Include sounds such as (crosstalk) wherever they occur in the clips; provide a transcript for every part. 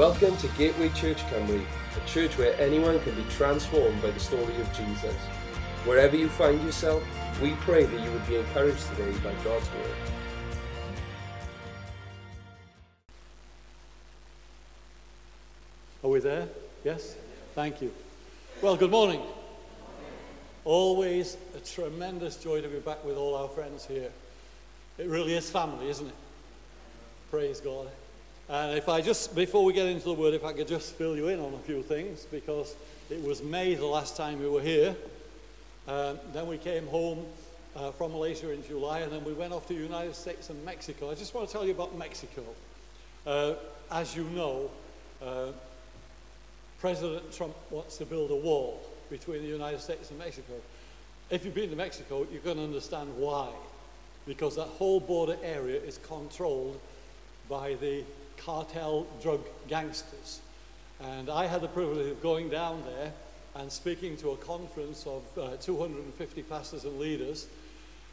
Welcome to Gateway Church Cymru, a church where anyone can be transformed by the story of Jesus. Wherever you find yourself, we pray that you would be encouraged today by God's word. Are we there? Yes? Thank you. Well, good morning. Always a tremendous joy to be back with all our friends here. It really is family, isn't it? Praise God. And if I just, before we get into the word, if I could just fill you in on a few things, because it was May the last time we were here. Um, then we came home uh, from Malaysia in July, and then we went off to the United States and Mexico. I just want to tell you about Mexico. Uh, as you know, uh, President Trump wants to build a wall between the United States and Mexico. If you've been to Mexico, you're going to understand why. Because that whole border area is controlled by the cartel drug gangsters. And I had the privilege of going down there and speaking to a conference of uh, 250 pastors and leaders.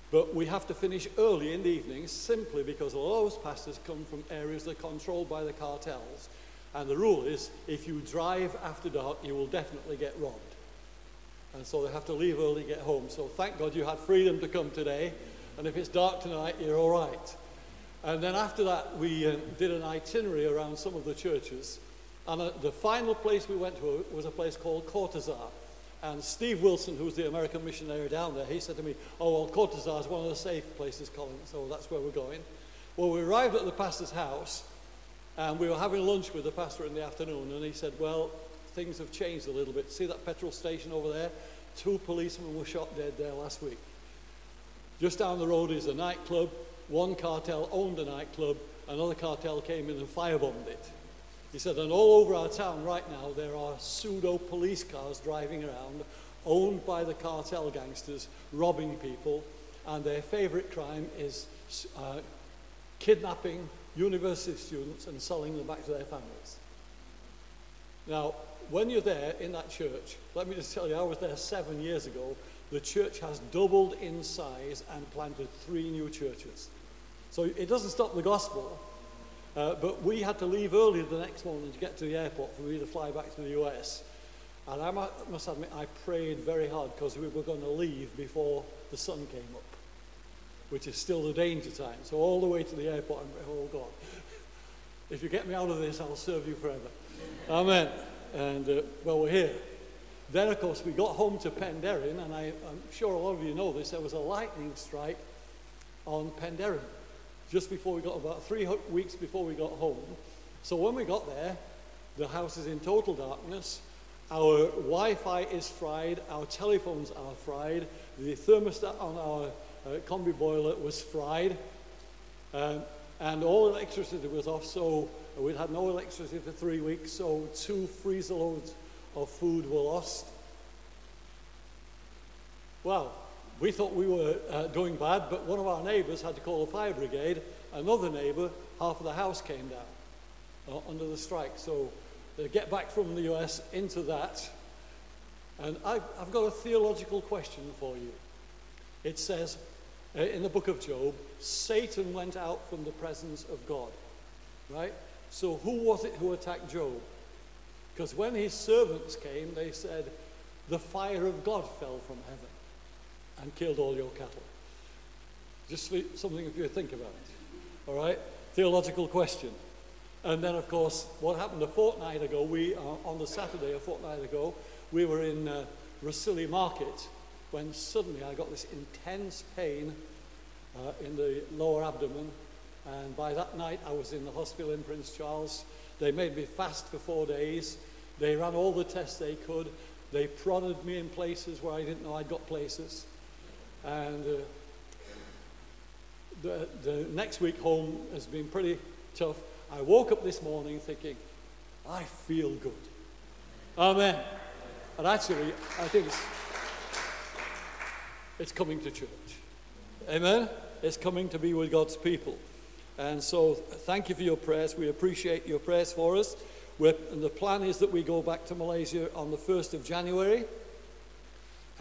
But we have to finish early in the evening simply because a lot of those pastors come from areas that are controlled by the cartels. And the rule is if you drive after dark, you will definitely get robbed. And so they have to leave early to get home. So thank God you had freedom to come today. And if it's dark tonight, you're all right. And then after that, we uh, did an itinerary around some of the churches. And uh, the final place we went to was a place called Cortazar. And Steve Wilson, who's the American missionary down there, he said to me, Oh, well, Cortazar is one of the safe places, Colin, so that's where we're going. Well, we arrived at the pastor's house, and we were having lunch with the pastor in the afternoon, and he said, Well, things have changed a little bit. See that petrol station over there? Two policemen were shot dead there last week. Just down the road is a nightclub. One cartel owned a nightclub, another cartel came in and firebombed it. He said, and all over our town right now, there are pseudo police cars driving around, owned by the cartel gangsters, robbing people, and their favorite crime is uh, kidnapping university students and selling them back to their families. Now, when you're there in that church, let me just tell you, I was there seven years ago. The church has doubled in size and planted three new churches. So it doesn't stop the gospel, uh, but we had to leave early the next morning to get to the airport for me to fly back to the US. And I must admit, I prayed very hard because we were going to leave before the sun came up, which is still the danger time. So all the way to the airport, I'm oh God, (laughs) if you get me out of this, I'll serve you forever. Amen. And uh, well, we're here. Then, of course, we got home to Penderyn, and I, am sure a lot of you know this. There was a lightning strike on Penderyn just before we got about three weeks before we got home. So when we got there, the house is in total darkness. Our Wi-Fi is fried. Our telephones are fried. The thermostat on our uh, combi boiler was fried, um, and all electricity was off. So we'd had no electricity for three weeks. So two freezer loads of food were lost. Well, we thought we were uh, doing bad, but one of our neighbours had to call the fire brigade. Another neighbour, half of the house came down uh, under the strike. So they get back from the US into that. And I've, I've got a theological question for you. It says uh, in the book of Job, Satan went out from the presence of God. Right? So who was it who attacked Job? Because when his servants came, they said, the fire of God fell from heaven and killed all your cattle. Just something if you think about it. All right? Theological question. And then, of course, what happened a fortnight ago, we, uh, on the Saturday, a fortnight ago, we were in uh, Market when suddenly I got this intense pain uh, in the lower abdomen. And by that night, I was in the hospital in Prince Charles. They made me fast for four days. They ran all the tests they could. They prodded me in places where I didn't know I'd got places. And uh, the, the next week home has been pretty tough. I woke up this morning thinking, I feel good. Amen. And actually, I think it's, it's coming to church. Amen. It's coming to be with God's people. And so, thank you for your prayers. We appreciate your prayers for us. We're, and the plan is that we go back to Malaysia on the 1st of January.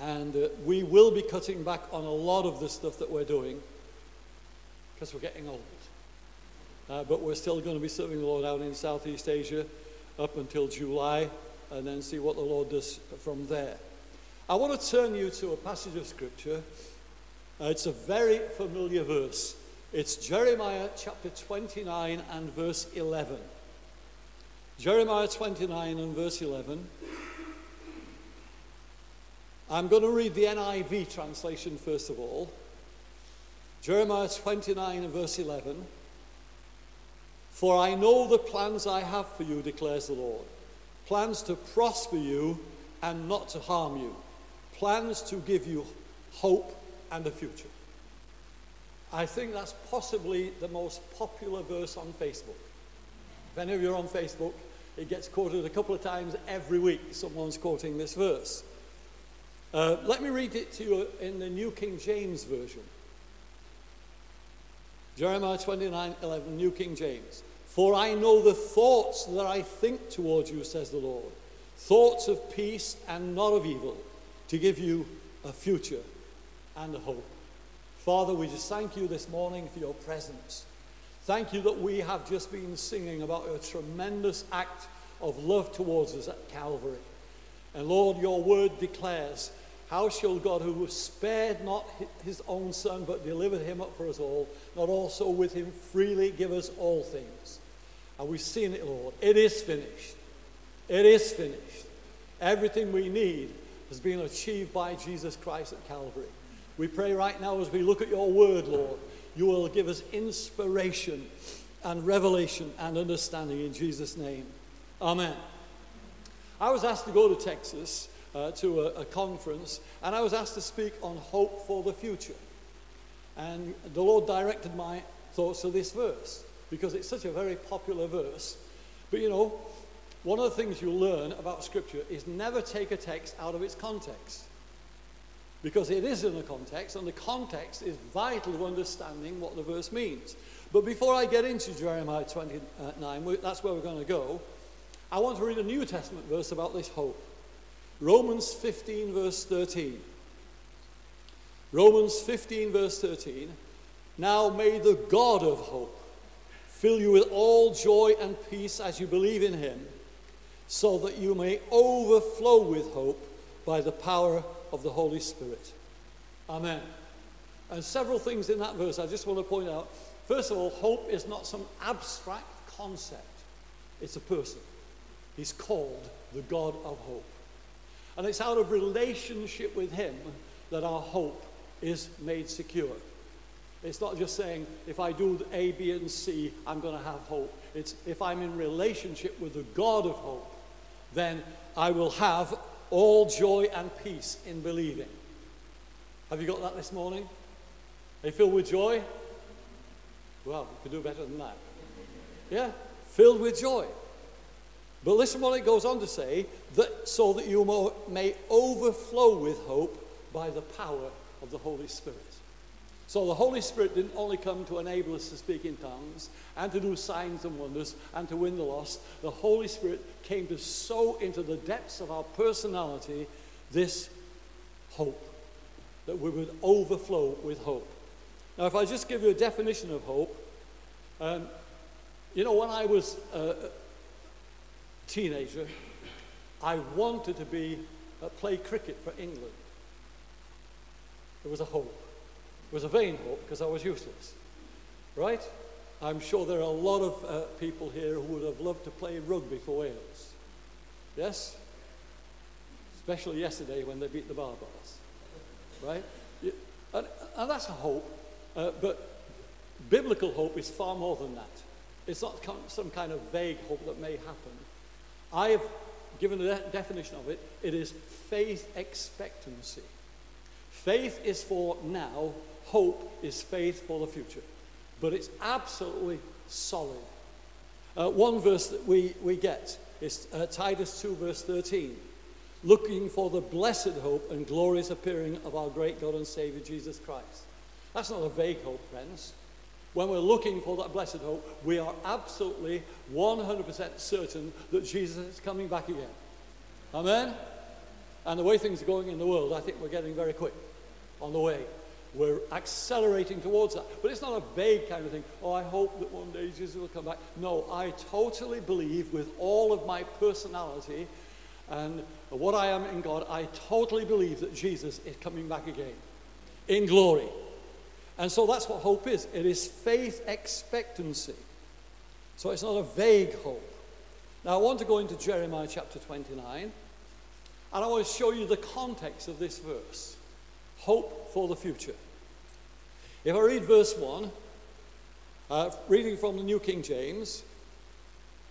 And uh, we will be cutting back on a lot of the stuff that we're doing because we're getting old. Uh, but we're still going to be serving the Lord out in Southeast Asia. up until July and then see what the Lord does from there. I want to turn you to a passage of Scripture. Uh, it's a very familiar verse. It's Jeremiah chapter 29 and verse 11. Jeremiah 29 and verse 11. I'm going to read the NIV translation first of all. Jeremiah 29 and verse 11. For I know the plans I have for you, declares the Lord plans to prosper you and not to harm you, plans to give you hope and a future. I think that's possibly the most popular verse on Facebook. If any of you are on Facebook, it gets quoted a couple of times every week. Someone's quoting this verse. Uh, let me read it to you in the New King James Version. Jeremiah 29 11, New King James. For I know the thoughts that I think towards you, says the Lord thoughts of peace and not of evil, to give you a future and a hope. Father, we just thank you this morning for your presence. Thank you that we have just been singing about a tremendous act of love towards us at Calvary. And Lord, your word declares how shall God, who spared not his own son, but delivered him up for us all, not also with him freely give us all things? And we've seen it, Lord. It is finished. It is finished. Everything we need has been achieved by Jesus Christ at Calvary. We pray right now as we look at your word, Lord, you will give us inspiration and revelation and understanding in Jesus' name. Amen. I was asked to go to Texas uh, to a, a conference, and I was asked to speak on hope for the future. And the Lord directed my thoughts to this verse because it's such a very popular verse. But you know, one of the things you learn about Scripture is never take a text out of its context. Because it is in a context, and the context is vital to understanding what the verse means. But before I get into Jeremiah 29, that's where we're going to go, I want to read a New Testament verse about this hope. Romans 15, verse 13. Romans 15, verse 13. Now may the God of hope fill you with all joy and peace as you believe in him, so that you may overflow with hope by the power of the Holy Spirit. Amen. And several things in that verse I just want to point out. First of all, hope is not some abstract concept, it's a person. He's called the God of hope. And it's out of relationship with Him that our hope is made secure. It's not just saying, if I do A, B, and C, I'm going to have hope. It's if I'm in relationship with the God of hope, then I will have all joy and peace in believing. Have you got that this morning? Are you filled with joy? Well, you can do better than that. Yeah, filled with joy. But listen what it goes on to say that so that you may overflow with hope by the power of the Holy Spirit. So the Holy Spirit didn't only come to enable us to speak in tongues and to do signs and wonders and to win the lost. The Holy Spirit came to sow into the depths of our personality this hope, that we would overflow with hope. Now, if I just give you a definition of hope, um, you know, when I was a teenager, I wanted to be uh, play cricket for England. It was a hope. It was a vain hope because I was useless. Right? I'm sure there are a lot of uh, people here who would have loved to play rugby for Wales. Yes? Especially yesterday when they beat the Baa-Baas. Right? And, and that's a hope. Uh, but biblical hope is far more than that. It's not some kind of vague hope that may happen. I have given a de- definition of it. It is faith expectancy. Faith is for now, hope is faith for the future. But it's absolutely solid. Uh, one verse that we, we get is uh, Titus 2, verse 13. Looking for the blessed hope and glorious appearing of our great God and Savior Jesus Christ. That's not a vague hope, friends. When we're looking for that blessed hope, we are absolutely 100% certain that Jesus is coming back again. Amen? And the way things are going in the world, I think we're getting very quick on the way. We're accelerating towards that. But it's not a vague kind of thing. Oh, I hope that one day Jesus will come back. No, I totally believe with all of my personality and what I am in God, I totally believe that Jesus is coming back again in glory. And so that's what hope is it is faith expectancy. So it's not a vague hope. Now, I want to go into Jeremiah chapter 29, and I want to show you the context of this verse hope for the future. If I read verse 1, uh, reading from the New King James,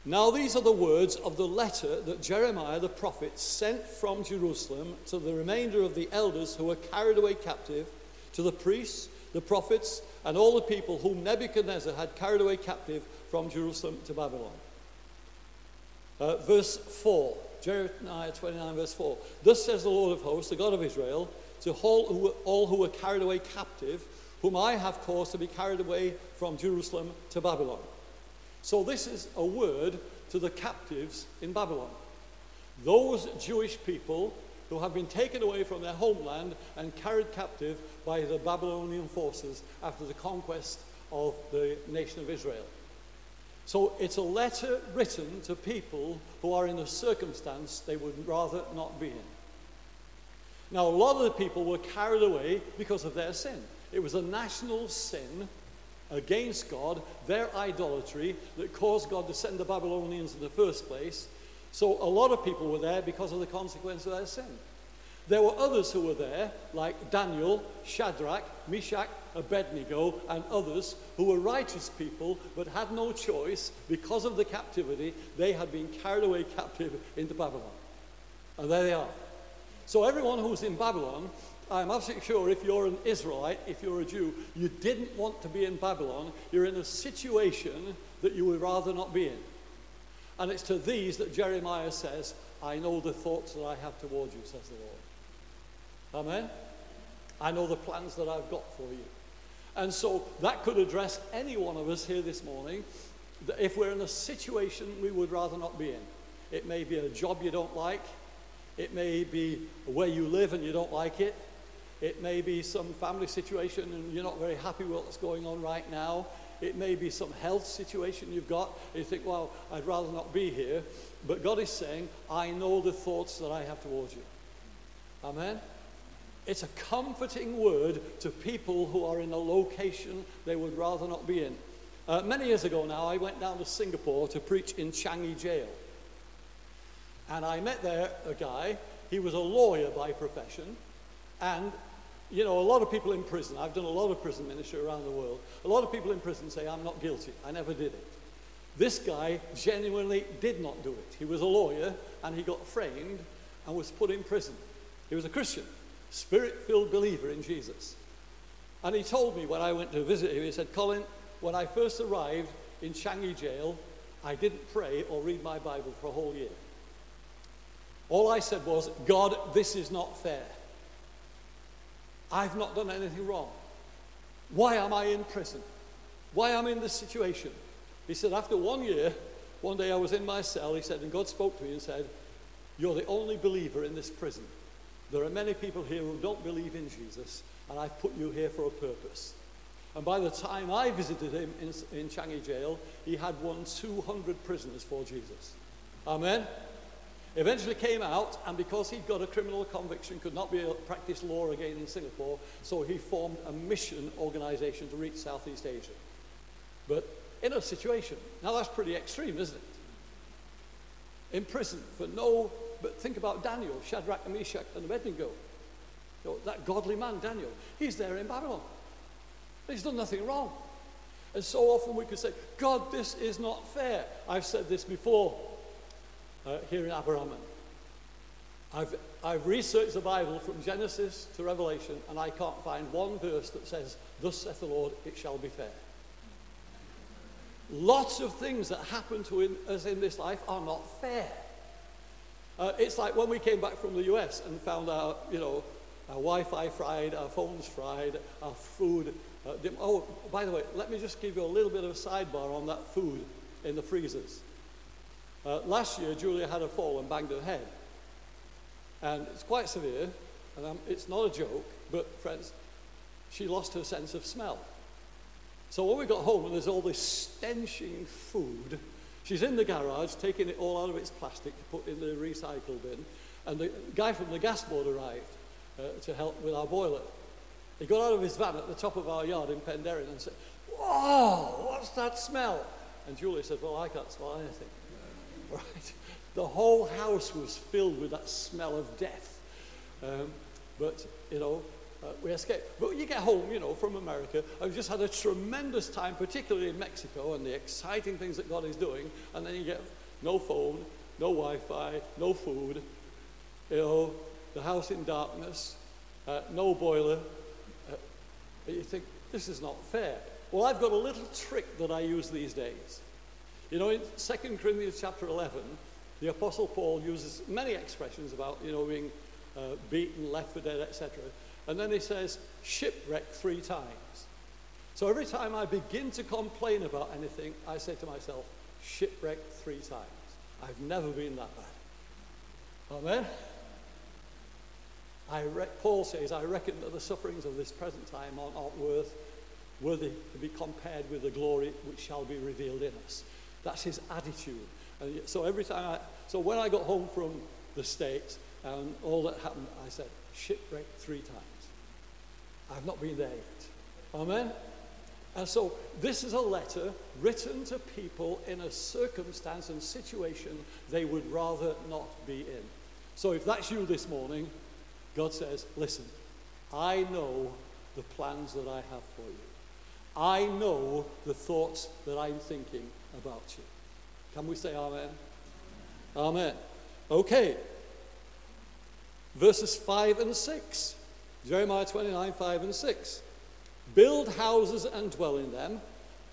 now these are the words of the letter that Jeremiah the prophet sent from Jerusalem to the remainder of the elders who were carried away captive, to the priests, the prophets, and all the people whom Nebuchadnezzar had carried away captive from Jerusalem to Babylon. Uh, verse 4, Jeremiah 29, verse 4. Thus says the Lord of hosts, the God of Israel, to all who, all who were carried away captive, whom I have caused to be carried away from Jerusalem to Babylon. So, this is a word to the captives in Babylon. Those Jewish people who have been taken away from their homeland and carried captive by the Babylonian forces after the conquest of the nation of Israel. So it's a letter written to people who are in a circumstance they would rather not be in. Now, a lot of the people were carried away because of their sin. It was a national sin against God, their idolatry, that caused God to send the Babylonians in the first place. So a lot of people were there because of the consequence of their sin. There were others who were there, like Daniel, Shadrach, Meshach, Abednego, and others who were righteous people but had no choice because of the captivity. They had been carried away captive into Babylon. And there they are. So, everyone who's in Babylon, I'm absolutely sure if you're an Israelite, if you're a Jew, you didn't want to be in Babylon. You're in a situation that you would rather not be in. And it's to these that Jeremiah says, I know the thoughts that I have towards you, says the Lord. Amen? I know the plans that I've got for you. And so that could address any one of us here this morning that if we're in a situation we would rather not be in. It may be a job you don't like. It may be where you live and you don't like it. It may be some family situation and you're not very happy with what's going on right now. It may be some health situation you've got. You think, well, I'd rather not be here. But God is saying, I know the thoughts that I have towards you. Amen? It's a comforting word to people who are in a location they would rather not be in. Uh, many years ago now, I went down to Singapore to preach in Changi Jail. And I met there a guy. He was a lawyer by profession. And, you know, a lot of people in prison, I've done a lot of prison ministry around the world. A lot of people in prison say, I'm not guilty. I never did it. This guy genuinely did not do it. He was a lawyer and he got framed and was put in prison. He was a Christian spirit filled believer in Jesus. And he told me when I went to visit him, he said, Colin, when I first arrived in Changi jail, I didn't pray or read my Bible for a whole year. All I said was, God, this is not fair. I've not done anything wrong. Why am I in prison? Why am I in this situation? He said, after one year, one day I was in my cell, he said, and God spoke to me and said, You're the only believer in this prison. There are many people here who don't believe in Jesus, and I've put you here for a purpose. And by the time I visited him in, in Changi jail, he had won 200 prisoners for Jesus. Amen? Eventually came out, and because he'd got a criminal conviction, could not be uh, practice law again in Singapore, so he formed a mission organization to reach Southeast Asia. But in a situation, now that's pretty extreme, isn't it? In prison for no but think about Daniel, Shadrach, Meshach, and Abednego. You know, that godly man, Daniel, he's there in Babylon. He's done nothing wrong. And so often we could say, God, this is not fair. I've said this before uh, here in Aberystwyth. I've, I've researched the Bible from Genesis to Revelation, and I can't find one verse that says, Thus saith the Lord, it shall be fair. Lots of things that happen to in, us in this life are not fair. Uh, it's like when we came back from the US and found out, you know, our Wi-Fi fried, our phones fried, our food. Uh, dim- oh, by the way, let me just give you a little bit of a sidebar on that food in the freezers. Uh, last year, Julia had a fall and banged her head. And it's quite severe, and um, it's not a joke, but friends, she lost her sense of smell. So when we got home and there's all this stenching food, she's in the garage taking it all out of its plastic to put in the recycle bin, and the guy from the gas board arrived uh, to help with our boiler. He got out of his van at the top of our yard in Penderyn and said, Whoa, what's that smell? And Julia said, Well, I can't smell anything. Right? The whole house was filled with that smell of death. Um, but, you know, uh, we escaped. But you get home, you know, from America. I've just had a tremendous time, particularly in Mexico, and the exciting things that God is doing. And then you get no phone, no Wi Fi, no food, you know, the house in darkness, uh, no boiler. Uh, you think, this is not fair. Well, I've got a little trick that I use these days. You know, in 2 Corinthians chapter 11, the Apostle Paul uses many expressions about, you know, being uh, beaten, left for dead, etc. And then he says, shipwreck three times. So every time I begin to complain about anything, I say to myself, shipwrecked three times. I've never been that bad. Amen? I re- Paul says, I reckon that the sufferings of this present time are not worth, worthy to be compared with the glory which shall be revealed in us. That's his attitude. And so every time I, so when I got home from the States and all that happened, I said, shipwreck three times. I've not been there yet. Amen? And so this is a letter written to people in a circumstance and situation they would rather not be in. So if that's you this morning, God says, listen, I know the plans that I have for you. I know the thoughts that I'm thinking about you. Can we say amen? Amen. Okay. Verses 5 and 6. Jeremiah 29, 5 and 6. Build houses and dwell in them,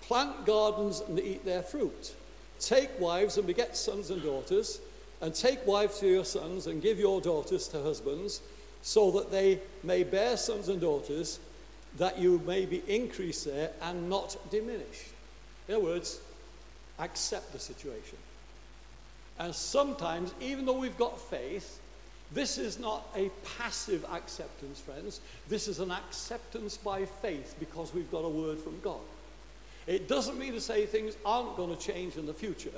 plant gardens and eat their fruit. Take wives and beget sons and daughters, and take wives to your sons and give your daughters to husbands, so that they may bear sons and daughters, that you may be increased there and not diminished. In other words, accept the situation. And sometimes, even though we've got faith, this is not a passive acceptance, friends. This is an acceptance by faith because we've got a word from God. It doesn't mean to say things aren't going to change in the future,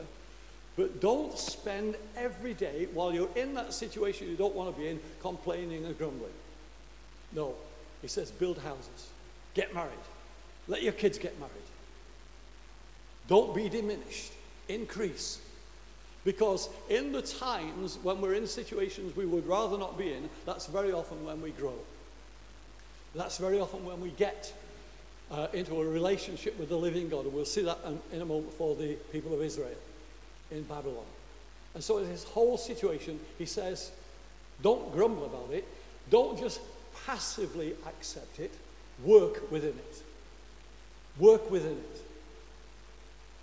but don't spend every day while you're in that situation you don't want to be in complaining and grumbling. No. He says, build houses, get married, let your kids get married. Don't be diminished, increase. Because in the times when we're in situations we would rather not be in, that's very often when we grow. That's very often when we get uh, into a relationship with the living God. And we'll see that in, in a moment for the people of Israel in Babylon. And so, in this whole situation, he says, don't grumble about it. Don't just passively accept it. Work within it. Work within it.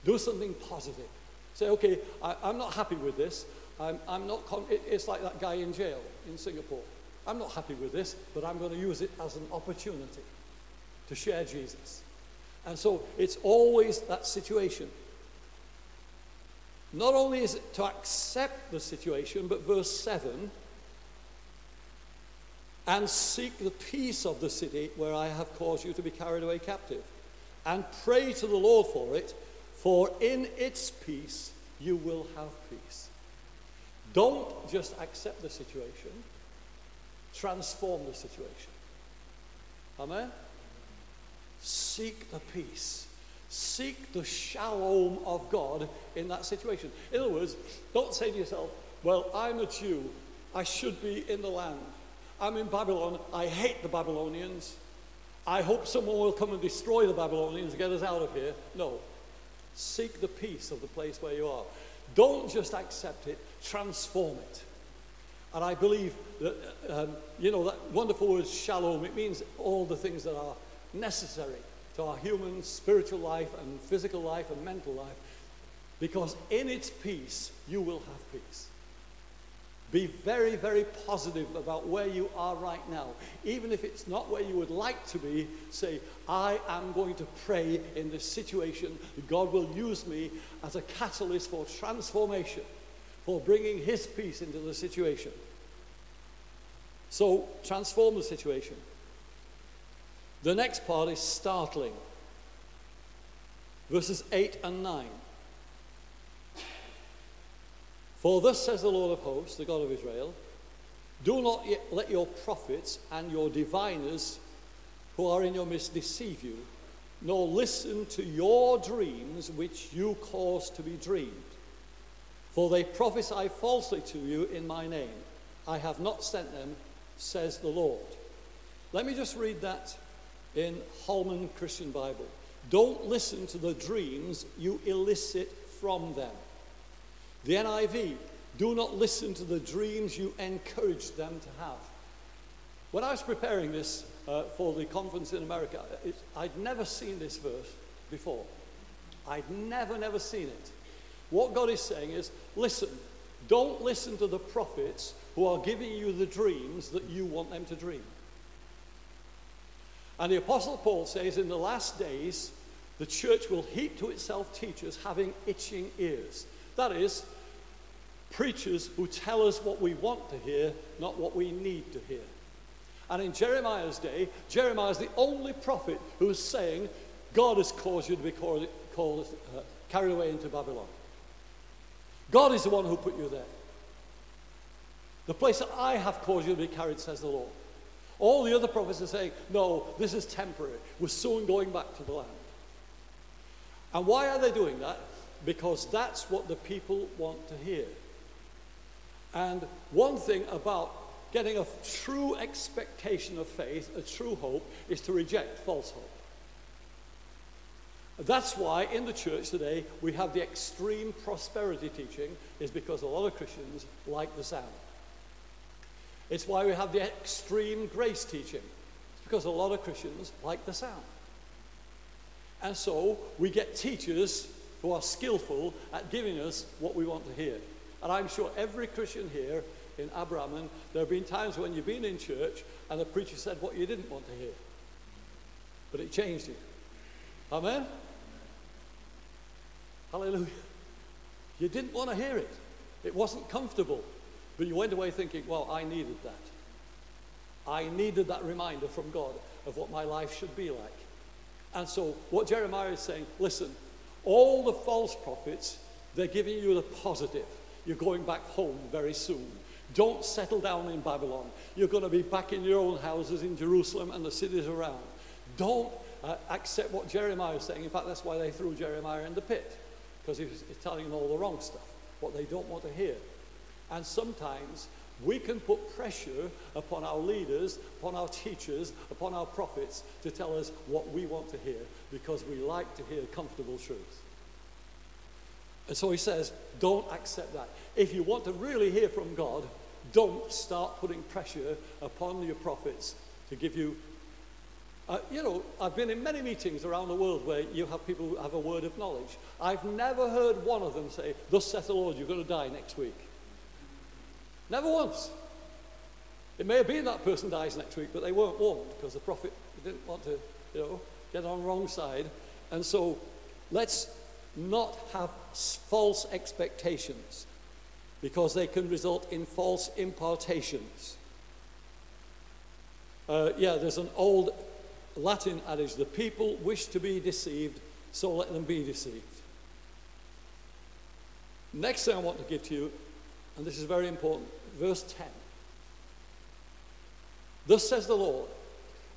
Do something positive. Say, okay, I, am not happy with this. I'm, I'm not con- it, it's like that guy in jail in Singapore. I'm not happy with this, but I'm going to use it as an opportunity to share Jesus. And so it's always that situation. Not only is it to accept the situation, but verse 7 and seek the peace of the city where I have caused you to be carried away captive, and pray to the Lord for it, for in its peace you will have peace. Don't just accept the situation, transform the situation. Amen? Seek the peace. Seek the shalom of God in that situation. In other words, don't say to yourself, Well, I'm a Jew. I should be in the land. I'm in Babylon. I hate the Babylonians. I hope someone will come and destroy the Babylonians and get us out of here. No. Seek the peace of the place where you are. Don't just accept it, transform it. And I believe that, um, you know, that wonderful word shalom, it means all the things that are necessary to our human spiritual life and physical life and mental life. Because in its peace, you will have peace. Be very, very positive about where you are right now. Even if it's not where you would like to be, say, I am going to pray in this situation. God will use me as a catalyst for transformation, for bringing His peace into the situation. So, transform the situation. The next part is startling. Verses 8 and 9. For thus says the Lord of hosts, the God of Israel, do not let your prophets and your diviners who are in your midst deceive you, nor listen to your dreams which you cause to be dreamed. For they prophesy falsely to you in my name. I have not sent them, says the Lord. Let me just read that in Holman Christian Bible. Don't listen to the dreams you elicit from them. The NIV, do not listen to the dreams you encourage them to have. When I was preparing this uh, for the conference in America, it, I'd never seen this verse before. I'd never, never seen it. What God is saying is listen, don't listen to the prophets who are giving you the dreams that you want them to dream. And the Apostle Paul says in the last days, the church will heap to itself teachers having itching ears. That is, preachers who tell us what we want to hear, not what we need to hear. And in Jeremiah's day, Jeremiah is the only prophet who is saying, God has caused you to be called, called uh, carried away into Babylon. God is the one who put you there. The place that I have caused you to be carried, says the Lord. All the other prophets are saying, no, this is temporary. We're soon going back to the land. And why are they doing that? Because that's what the people want to hear. And one thing about getting a true expectation of faith, a true hope, is to reject false hope. That's why in the church today we have the extreme prosperity teaching, is because a lot of Christians like the sound. It's why we have the extreme grace teaching. It's because a lot of Christians like the sound. And so we get teachers who are skillful at giving us what we want to hear. And I'm sure every Christian here in Abrahamton, there have been times when you've been in church and the preacher said what you didn't want to hear. But it changed you. Amen? Hallelujah. You didn't want to hear it. It wasn't comfortable. But you went away thinking, well, I needed that. I needed that reminder from God of what my life should be like. And so, what Jeremiah is saying, listen, all the false prophets, they're giving you the positive. You're going back home very soon. Don't settle down in Babylon. You're going to be back in your own houses in Jerusalem and the cities around. Don't uh, accept what Jeremiah is saying. In fact, that's why they threw Jeremiah in the pit, because he's telling them all the wrong stuff, what they don't want to hear. And sometimes we can put pressure upon our leaders, upon our teachers, upon our prophets to tell us what we want to hear because we like to hear comfortable truth. And so he says, don't accept that. If you want to really hear from God, don't start putting pressure upon your prophets to give you. Uh, you know, I've been in many meetings around the world where you have people who have a word of knowledge. I've never heard one of them say, Thus saith the Lord, you're going to die next week. Never once. It may have been that person dies next week, but they weren't warned because the prophet didn't want to, you know, get on wrong side. And so let's not have false expectations because they can result in false impartations. Uh, yeah, there's an old Latin adage the people wish to be deceived, so let them be deceived. Next thing I want to give to you, and this is very important, verse 10. Thus says the Lord,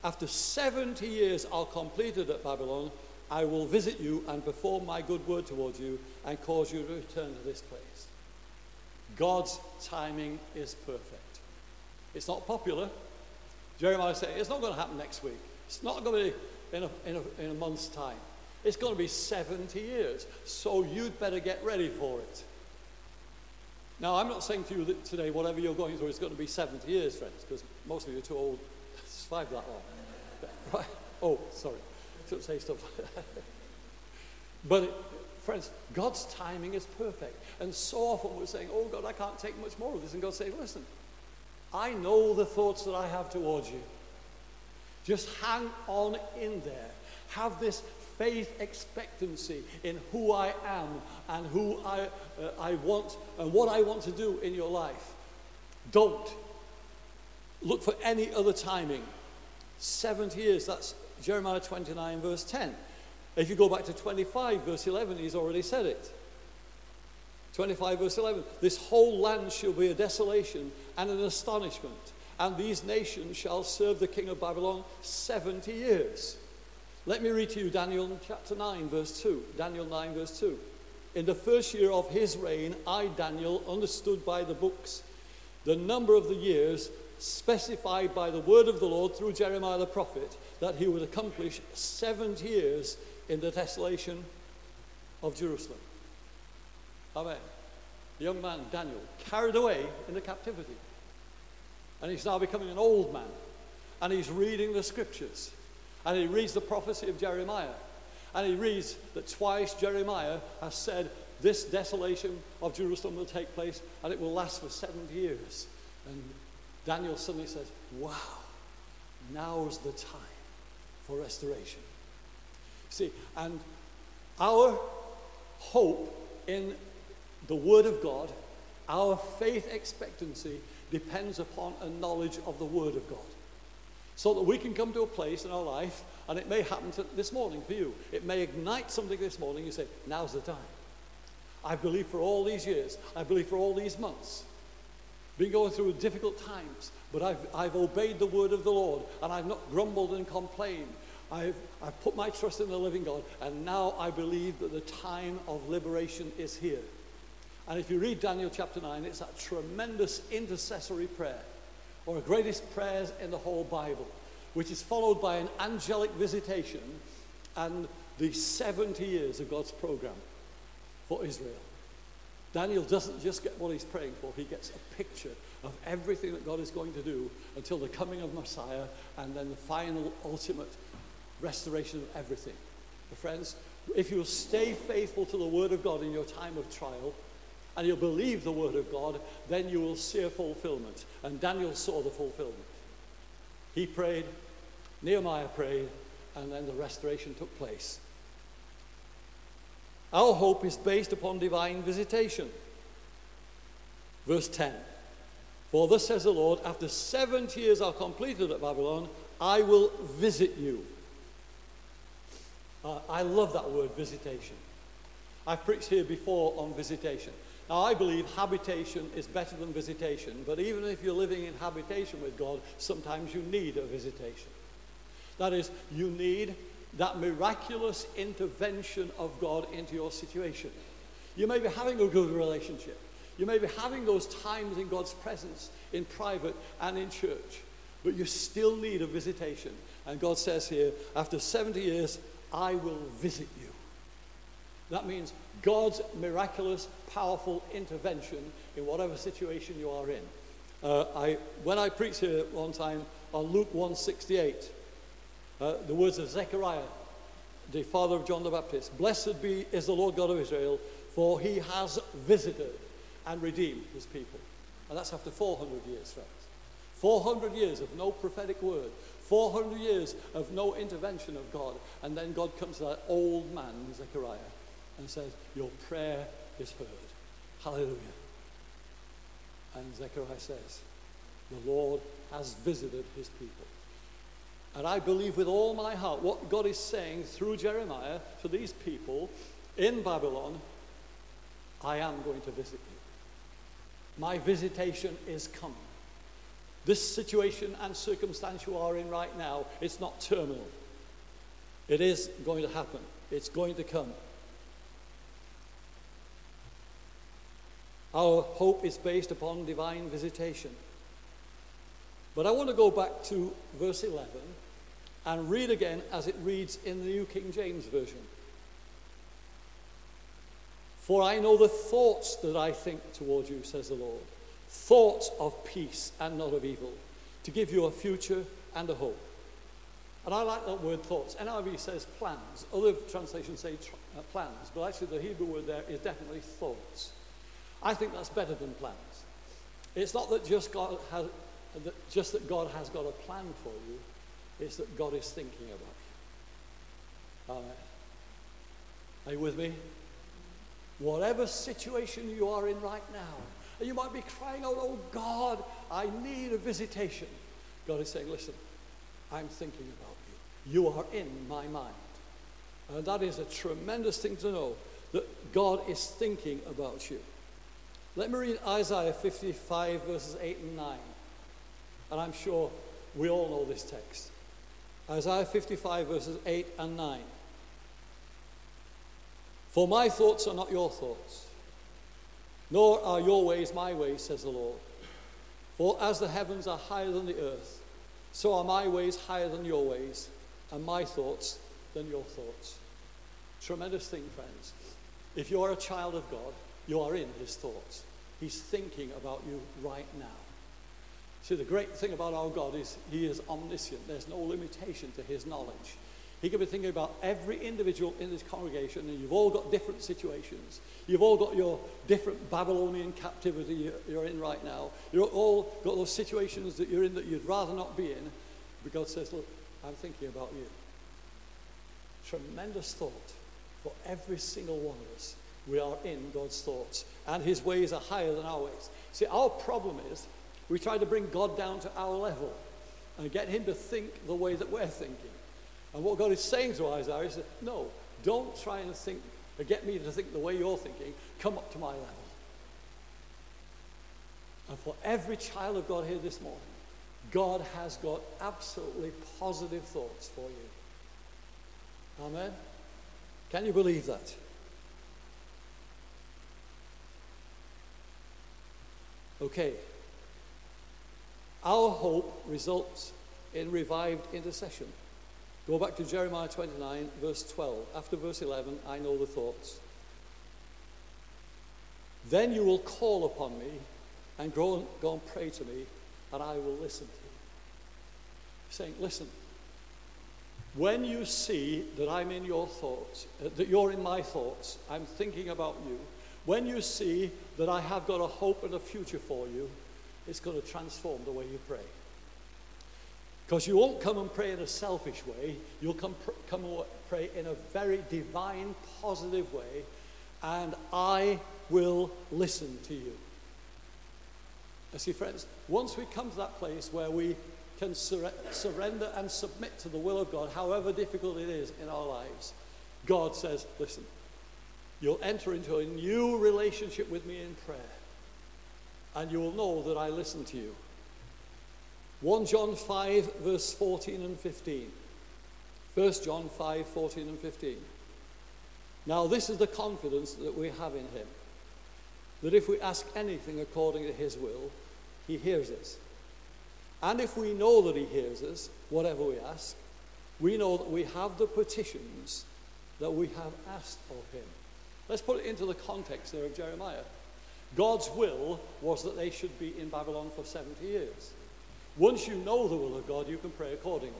after 70 years are completed at Babylon, I will visit you and perform my good word towards you and cause you to return to this place. God's timing is perfect. It's not popular. Jeremiah said it's not going to happen next week. It's not going to be in a, in a, in a month's time. It's going to be 70 years. So you'd better get ready for it. Now, I'm not saying to you that today, whatever you're going through is going to be 70 years, friends, because most of you are too old survive that long. Right? Oh, sorry. Shouldn't say stuff (laughs) But Friends, God's timing is perfect. And so often we're saying, Oh God, I can't take much more of this. And God saying, Listen, I know the thoughts that I have towards you. Just hang on in there. Have this faith expectancy in who I am and who I, uh, I want and what I want to do in your life. Don't look for any other timing. 70 years, that's Jeremiah 29, verse 10. If you go back to 25, verse 11, he's already said it. 25, verse 11. This whole land shall be a desolation and an astonishment, and these nations shall serve the king of Babylon 70 years. Let me read to you Daniel chapter 9, verse 2. Daniel 9, verse 2. In the first year of his reign, I, Daniel, understood by the books the number of the years specified by the word of the Lord through Jeremiah the prophet that he would accomplish 70 years in the desolation of Jerusalem. Amen. The young man, Daniel, carried away into captivity. And he's now becoming an old man. And he's reading the scriptures. And he reads the prophecy of Jeremiah. And he reads that twice Jeremiah has said, This desolation of Jerusalem will take place and it will last for 70 years. And Daniel suddenly says, Wow, now's the time for restoration. See, and our hope in the Word of God, our faith expectancy depends upon a knowledge of the Word of God. So that we can come to a place in our life, and it may happen to, this morning for you. It may ignite something this morning. You say, Now's the time. I've believed for all these years, I've believed for all these months, been going through difficult times, but I've, I've obeyed the word of the Lord, and I've not grumbled and complained. I've, I've put my trust in the living God, and now I believe that the time of liberation is here. And if you read Daniel chapter 9, it's that tremendous intercessory prayer, of the greatest prayers in the whole Bible, which is followed by an angelic visitation and the 70 years of God's program for Israel. Daniel doesn't just get what he's praying for, he gets a picture of everything that God is going to do until the coming of Messiah and then the final, ultimate restoration of everything. But friends, if you'll stay faithful to the Word of God in your time of trial, and you'll believe the word of God, then you will see a fulfillment. And Daniel saw the fulfillment. He prayed, Nehemiah prayed, and then the restoration took place. Our hope is based upon divine visitation. Verse 10 For thus says the Lord, after 70 years are completed at Babylon, I will visit you. Uh, I love that word, visitation. I've preached here before on visitation. Now, I believe habitation is better than visitation, but even if you're living in habitation with God, sometimes you need a visitation. That is, you need that miraculous intervention of God into your situation. You may be having a good relationship. You may be having those times in God's presence in private and in church, but you still need a visitation. And God says here, after 70 years, I will visit you. That means God's miraculous, powerful intervention in whatever situation you are in. Uh, I, when I preached here one time on Luke 168, uh, the words of Zechariah, the father of John the Baptist, Blessed be is the Lord God of Israel, for he has visited and redeemed his people. And that's after 400 years, friends. 400 years of no prophetic word, 400 years of no intervention of God. And then God comes to that old man, Zechariah, and says, Your prayer is heard. Hallelujah. And Zechariah says, The Lord has visited his people. And I believe with all my heart what God is saying through Jeremiah to these people in Babylon I am going to visit you. My visitation is coming. This situation and circumstance you are in right now, it's not terminal. It is going to happen. It's going to come. Our hope is based upon divine visitation. But I want to go back to verse 11 and read again as it reads in the New King James Version. For I know the thoughts that I think toward you, says the Lord thoughts of peace and not of evil, to give you a future and a hope. And I like that word thoughts. NIV says plans. Other translations say tr- uh, plans, but actually the Hebrew word there is definitely thoughts. I think that's better than plans. It's not that just God has, that just that God has got a plan for you. It's that God is thinking about you. Amen. Are you with me? Whatever situation you are in right now, and you might be crying out, Oh God, I need a visitation. God is saying, Listen, I'm thinking about you. You are in my mind. And that is a tremendous thing to know that God is thinking about you. Let me read Isaiah 55, verses 8 and 9. And I'm sure we all know this text. Isaiah 55, verses 8 and 9. For my thoughts are not your thoughts, nor are your ways my ways, says the Lord. For as the heavens are higher than the earth, so are my ways higher than your ways, and my thoughts than your thoughts. Tremendous thing, friends. If you're a child of God, you are in his thoughts. He's thinking about you right now. See, the great thing about our God is he is omniscient. There's no limitation to his knowledge. He can be thinking about every individual in this congregation, and you've all got different situations. You've all got your different Babylonian captivity you're in right now. You've all got those situations that you're in that you'd rather not be in. But God says, Look, I'm thinking about you. Tremendous thought for every single one of us. We are in God's thoughts, and His ways are higher than our ways. See, our problem is we try to bring God down to our level and get Him to think the way that we're thinking. And what God is saying to Isaiah is, no, don't try and think, or get me to think the way you're thinking. Come up to my level. And for every child of God here this morning, God has got absolutely positive thoughts for you. Amen? Can you believe that? Okay. Our hope results in revived intercession. Go back to Jeremiah 29, verse 12. After verse 11, I know the thoughts. Then you will call upon me and go and, go and pray to me, and I will listen to you. Saying, listen, when you see that I'm in your thoughts, uh, that you're in my thoughts, I'm thinking about you, when you see that I have got a hope and a future for you, it's going to transform the way you pray. Because you won't come and pray in a selfish way, you'll come, pr- come and pray in a very divine, positive way, and I will listen to you. You see, friends, once we come to that place where we can sur- surrender and submit to the will of God, however difficult it is in our lives, God says, Listen, you'll enter into a new relationship with me in prayer, and you will know that I listen to you. 1 John 5, verse 14 and 15. 1 John 5, 14 and 15. Now, this is the confidence that we have in him that if we ask anything according to his will, he hears us. And if we know that he hears us, whatever we ask, we know that we have the petitions that we have asked of him. Let's put it into the context there of Jeremiah. God's will was that they should be in Babylon for 70 years. Once you know the will of God, you can pray accordingly.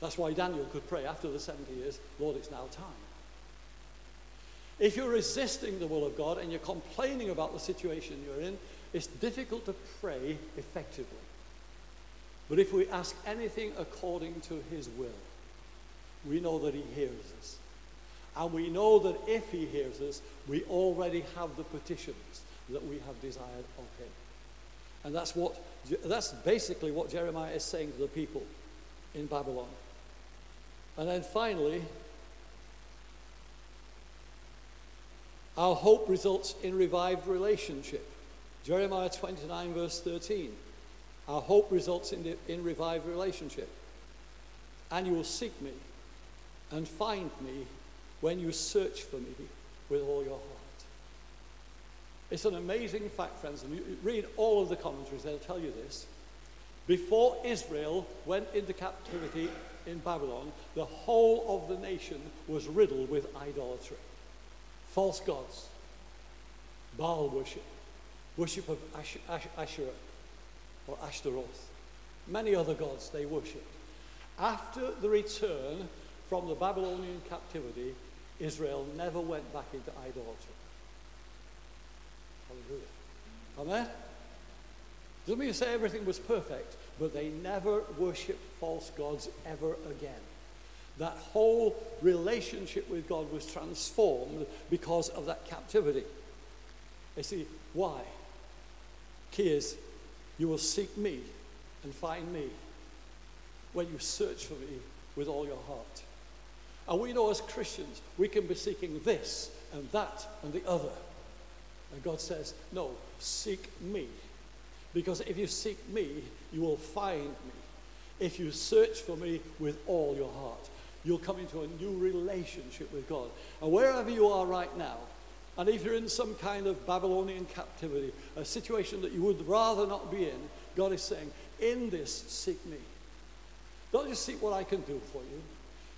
That's why Daniel could pray after the 70 years, Lord, it's now time. If you're resisting the will of God and you're complaining about the situation you're in, it's difficult to pray effectively. But if we ask anything according to his will, we know that he hears us. And we know that if he hears us, we already have the petitions that we have desired of him. And that's what that's basically what Jeremiah is saying to the people in Babylon. And then finally, our hope results in revived relationship. Jeremiah 29, verse 13. Our hope results in, in revived relationship. And you will seek me and find me when you search for me with all your heart. It's an amazing fact, friends, and you read all of the commentaries, they'll tell you this. Before Israel went into captivity in Babylon, the whole of the nation was riddled with idolatry. False gods, Baal worship, worship of Ash- Ash- Asherah or Ashtaroth, many other gods they worshipped. After the return from the Babylonian captivity, Israel never went back into idolatry. Hallelujah. Amen? Doesn't mean to say everything was perfect, but they never worshipped false gods ever again. That whole relationship with God was transformed because of that captivity. You see, why? Key is, you will seek me and find me when you search for me with all your heart. And we know as Christians, we can be seeking this and that and the other. And God says, no, seek me. Because if you seek me, you will find me. If you search for me with all your heart, you'll come into a new relationship with God. And wherever you are right now, and if you're in some kind of Babylonian captivity, a situation that you would rather not be in, God is saying, in this, seek me. Don't just seek what I can do for you.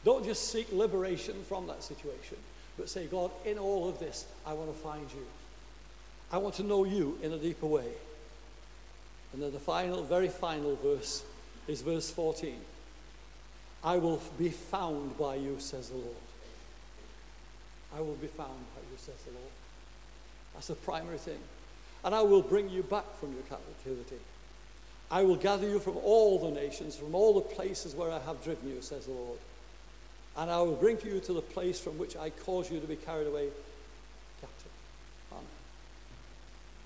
Don't just seek liberation from that situation, but say, God, in all of this, I want to find you. I want to know you in a deeper way. And then the final, very final verse is verse 14. I will be found by you, says the Lord. I will be found by you, says the Lord. That's the primary thing. And I will bring you back from your captivity. I will gather you from all the nations, from all the places where I have driven you, says the Lord. And I will bring you to the place from which I caused you to be carried away captive. Amen.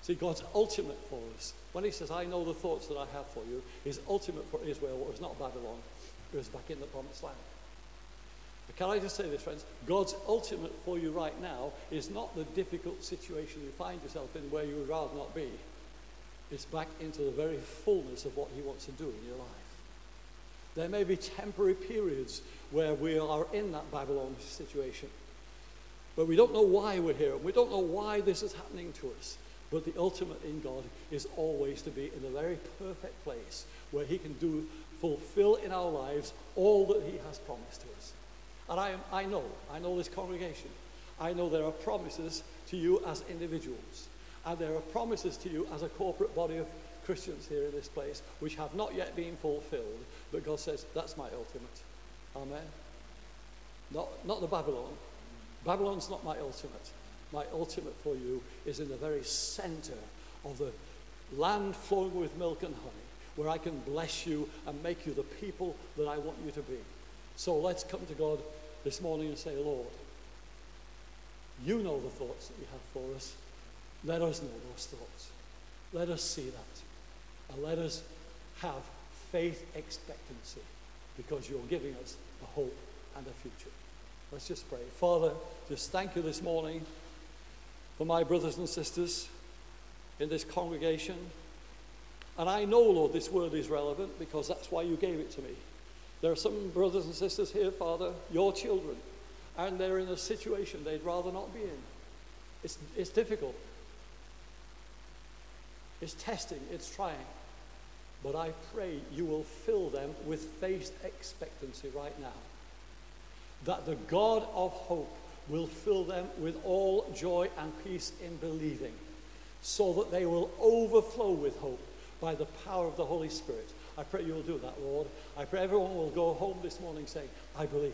See, God's ultimate for us, when He says, I know the thoughts that I have for you, His ultimate for Israel was not Babylon, it was back in the promised land. But can I just say this, friends? God's ultimate for you right now is not the difficult situation you find yourself in where you would rather not be. It's back into the very fullness of what He wants to do in your life. There may be temporary periods where we are in that Babylon situation. But we don't know why we're here, and we don't know why this is happening to us. But the ultimate in God is always to be in the very perfect place where He can do, fulfill in our lives all that He has promised to us. And I, am, I know, I know this congregation. I know there are promises to you as individuals, and there are promises to you as a corporate body of Christians here in this place which have not yet been fulfilled, but God says, that's my ultimate. Amen. Not, not the Babylon. Babylon's not my ultimate. My ultimate for you is in the very center of the land flowing with milk and honey, where I can bless you and make you the people that I want you to be. So let's come to God this morning and say, Lord, you know the thoughts that you have for us. Let us know those thoughts. Let us see that. And let us have faith expectancy because you're giving us hope and a future. Let's just pray. Father, just thank you this morning for my brothers and sisters in this congregation. And I know, Lord, this word is relevant because that's why you gave it to me. There are some brothers and sisters here, Father, your children, and they're in a situation they'd rather not be in. It's, it's difficult, it's testing, it's trying. But I pray you will fill them with faith expectancy right now. That the God of hope will fill them with all joy and peace in believing, so that they will overflow with hope by the power of the Holy Spirit. I pray you will do that, Lord. I pray everyone will go home this morning saying, I believe.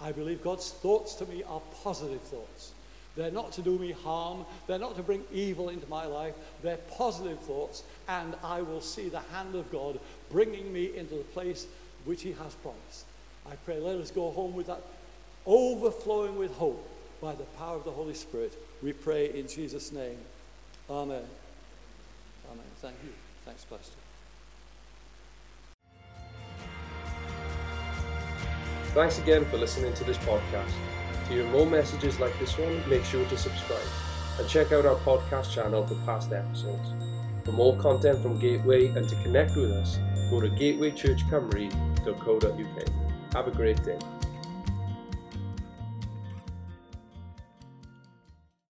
I believe God's thoughts to me are positive thoughts. They're not to do me harm. They're not to bring evil into my life. They're positive thoughts, and I will see the hand of God bringing me into the place which He has promised. I pray, let us go home with that overflowing with hope by the power of the Holy Spirit. We pray in Jesus' name. Amen. Amen. Thank you. Thanks, Pastor. Thanks again for listening to this podcast. To hear more messages like this one, make sure to subscribe and check out our podcast channel for past episodes. For more content from Gateway and to connect with us, go to gatewaychurchcymru.co.uk. Have a great day.